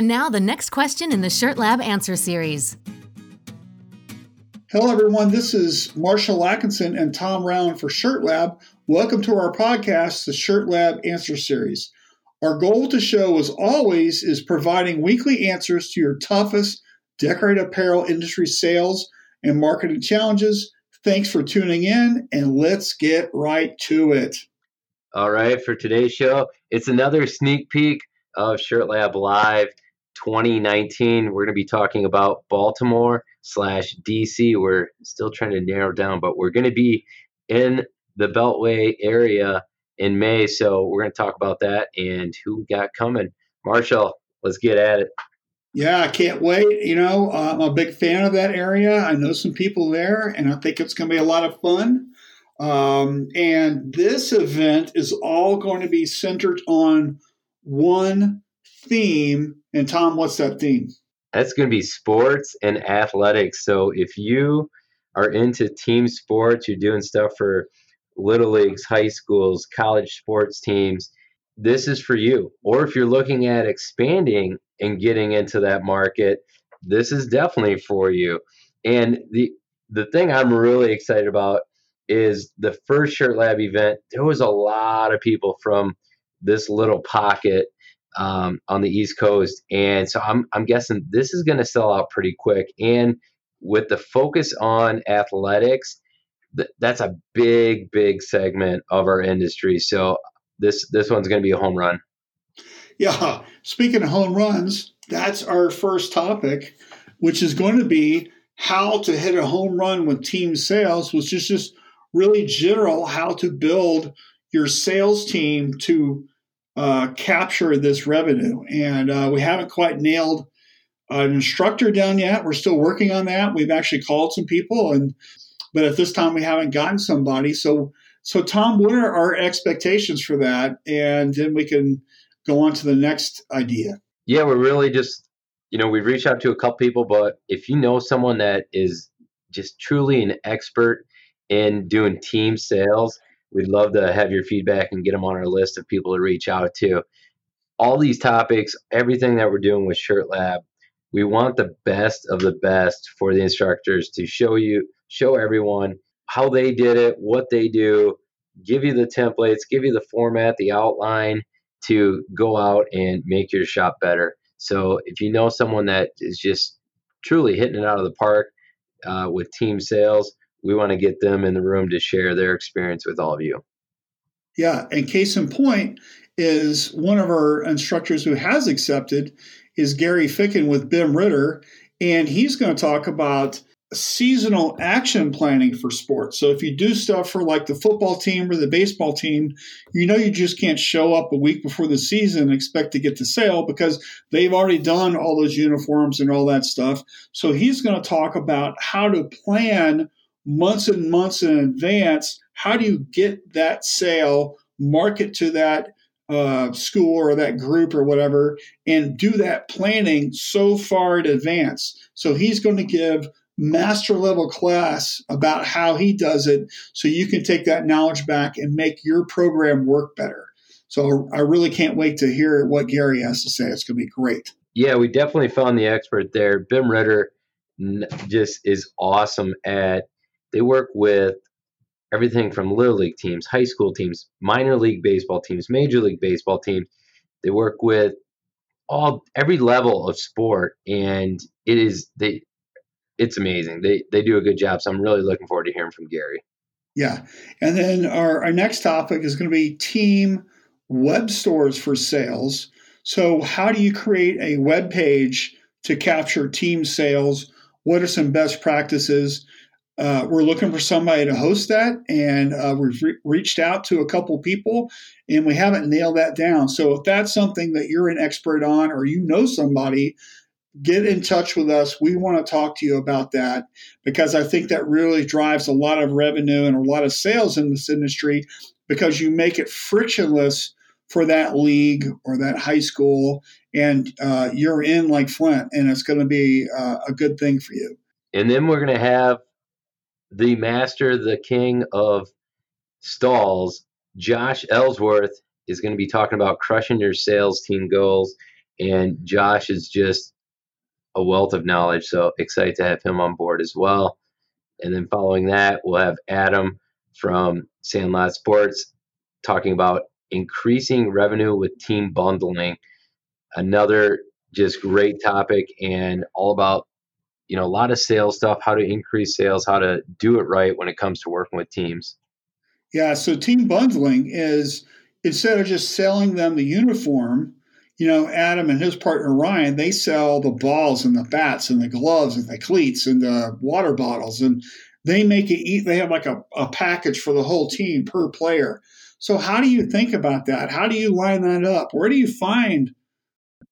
And now the next question in the Shirt Lab answer series. Hello, everyone. This is Marshall Atkinson and Tom Rauen for Shirt Lab. Welcome to our podcast, the Shirt Lab Answer Series. Our goal to show, as always, is providing weekly answers to your toughest decorated apparel industry sales and marketing challenges. Thanks for tuning in, and let's get right to it. All right, for today's show, it's another sneak peek of Shirt Lab Live 2019. We're going to be talking about Baltimore slash DC. We're still trying to narrow down, but we're going to be in the Beltway area in May. So we're going to talk about that and who got coming. Marshall, let's get at it. Yeah, I can't wait. You know, uh, I'm a big fan of that area. I know some people there, and I think it's going to be a lot of fun. Um, and this event is all going to be centered on one theme. And Tom, what's that theme? That's going to be sports and athletics. So if you are into team sports, you're doing stuff for little leagues, high schools, college sports teams, this is for you. Or if you're looking at expanding and getting into that market, this is definitely for you. And the the thing I'm really excited about is the first Shirt Lab event. There was a lot of people from this little pocket um, on the East Coast, and so I'm I'm guessing this is going to sell out pretty quick. And with the focus on athletics, th- that's a big big segment of our industry. So this this one's going to be a home run. Yeah, speaking of home runs, that's our first topic, which is going to be how to hit a home run with team sales, which is just really general how to build your sales team to uh, capture this revenue. And uh, we haven't quite nailed an instructor down yet. We're still working on that. We've actually called some people, and but at this time we haven't gotten somebody. So, so Tom, what are our expectations for that? And then we can go on to the next idea. Yeah, we're really just you know we've reached out to a couple people, but if you know someone that is just truly an expert in doing team sales We'd love to have your feedback and get them on our list of people to reach out to. All these topics, everything that we're doing with Shirt Lab, we want the best of the best for the instructors to show you, show everyone how they did it, what they do, give you the templates, give you the format, the outline to go out and make your shop better. So if you know someone that is just truly hitting it out of the park uh, with team sales, we want to get them in the room to share their experience with all of you. Yeah, and case in point is one of our instructors who has accepted is Gary Ficken with Bim Ritter, and he's going to talk about seasonal action planning for sports. So if you do stuff for like the football team or the baseball team, you know you just can't show up a week before the season and expect to get the sale because they've already done all those uniforms and all that stuff. So he's going to talk about how to plan months and months in advance. How do you get that sale, market to that uh, school or that group or whatever, and do that planning so far in advance? So he's going to give master level class about how he does it so you can take that knowledge back and make your program work better. So I really can't wait to hear what Gary has to say. It's going to be great. Yeah, we definitely found the expert there. Bim Ritter just is awesome at they work with everything from little league teams, high school teams, minor league baseball teams, major league baseball teams. They work with all every level of sport, and it is they. It's amazing. They they do a good job. So I'm really looking forward to hearing from Gary. Yeah, and then our our next topic is going to be team web stores for sales. So how do you create a web page to capture team sales? What are some best practices? Uh, we're looking for somebody to host that, and uh, we've re- reached out to a couple people, and we haven't nailed that down. So if that's something that you're an expert on, or you know somebody, get in touch with us. We want to talk to you about that because I think that really drives a lot of revenue and a lot of sales in this industry because you make it frictionless for that league or that high school, and uh, you're in like Flint, and it's going to be uh, a good thing for you. And then we're going to have the master, the king of stalls, Josh Ellsworth, is going to be talking about crushing your sales team goals And Josh is just a wealth of knowledge. So excited to have him on board as well. And then following that, we'll have Adam from Sandlot Sports talking about increasing revenue with team bundling. Another just great topic and all about you know a lot of sales stuff how to increase sales how to do it right when it comes to working with teams. Yeah so team bundling is instead of just selling them the uniform you know adam and his partner ryan they sell the balls and the bats and the gloves and the cleats and the water bottles and they make it eat they have like a, a package for the whole team per player. So how do you think about that? How do you line that up? Where do you find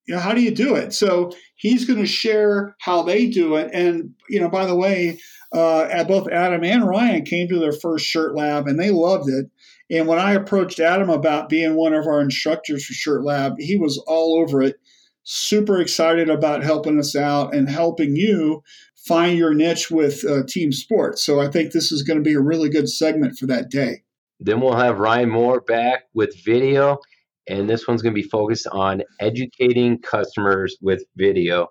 you know how do you do it? So he's going to share how they do it. And you know by the way uh, both adam and ryan came to their first shirt lab and they loved it. And when i approached adam about being one of our instructors for shirt lab he was all over it super excited about helping us out and helping you find your niche with uh, team sports. So i think this is going to be a really good segment for that day. Then we'll have ryan moore back with video and this one's going to be focused on educating customers with video.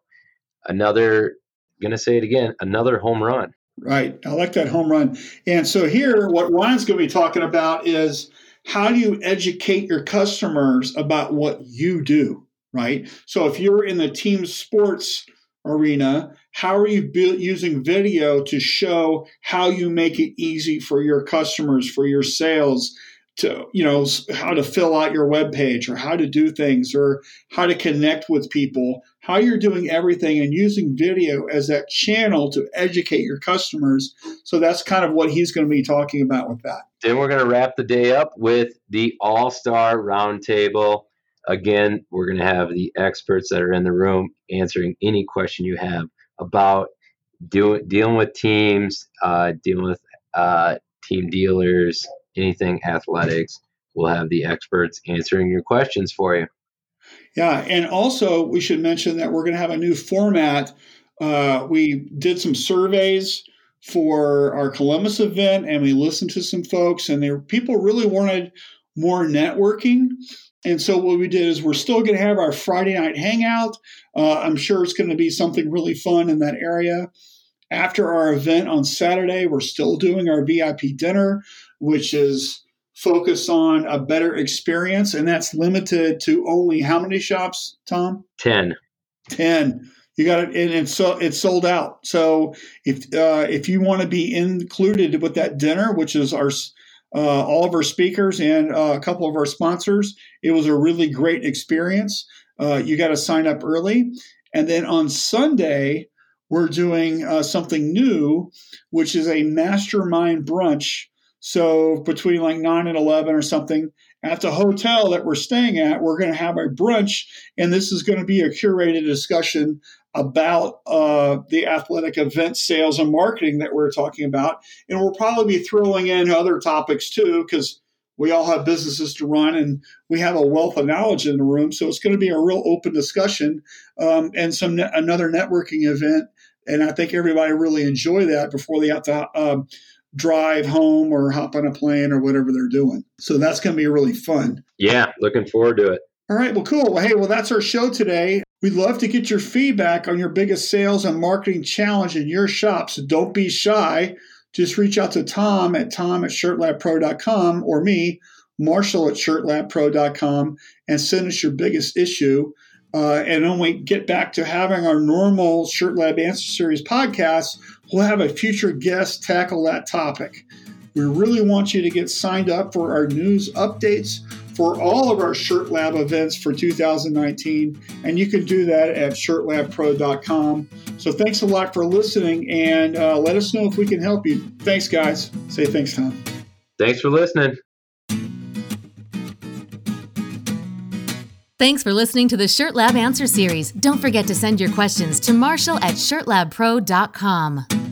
Another, going to say it again, another home run. Right. I like that home run. And so here, what Ryan's going to be talking about is how do you educate your customers about what you do, right? So if you're in the team sports arena, how are you using video to show how you make it easy for your customers, for your sales, to you know how to fill out your web page or how to do things or how to connect with people how you're doing everything and using video as that channel to educate your customers. So that's kind of what he's going to be talking about with that. Then we're going to wrap the day up with the all-star roundtable. Again we're going to have the experts that are in the room answering any question you have about doing dealing with teams uh, dealing with uh, team dealers anything athletics. We'll have the experts answering your questions for you. Yeah, and also we should mention that we're going to have a new format. Uh, we did some surveys for our Columbus event, and we listened to some folks, and there people really wanted more networking. And so what we did is we're still going to have our Friday night hangout. Uh, I'm sure it's going to be something really fun in that area. After our event on Saturday, we're still doing our VIP dinner which is focused on a better experience, and that's limited to only how many shops, Tom? Ten. Ten. You got it, and it's so it's sold out. So if uh, if you want to be included with that dinner, which is our uh, all of our speakers and uh, a couple of our sponsors, it was a really great experience. Uh, you got to sign up early, and then on Sunday we're doing uh, something new, which is a mastermind brunch so between like 9 and 11 or something, at the hotel that we're staying at, we're going to have a brunch, and this is going to be a curated discussion about uh, the athletic event sales and marketing that we're talking about. And we'll probably be throwing in other topics too, because we all have businesses to run and we have a wealth of knowledge in the room. So it's going to be a real open discussion um, and some another networking event. And I think everybody really enjoy that before they have to um, drive home or hop on a plane or whatever they're doing. So that's going to be really fun. Yeah, looking forward to it. All right, well, cool. Well, hey, well, that's our show today. We'd love to get your feedback on your biggest sales and marketing challenge in your shop. So don't be shy. Just reach out to Tom at tom at shirtlabpro.com or me, Marshall at shirtlabpro.com, and send us your biggest issue. Uh, and when we get back to having our normal Shirt Lab Answer Series podcast, we'll have a future guest tackle that topic. We really want you to get signed up for our news updates for all of our Shirt Lab events for 2019, and you can do that at shirtlabpro.com. So thanks a lot for listening, and uh, let us know if we can help you. Thanks, guys. Say thanks, Tom. Thanks for listening. Thanks for listening to the Shirt Lab Answer Series. Don't forget to send your questions to Marshall at shirtlabpro.com.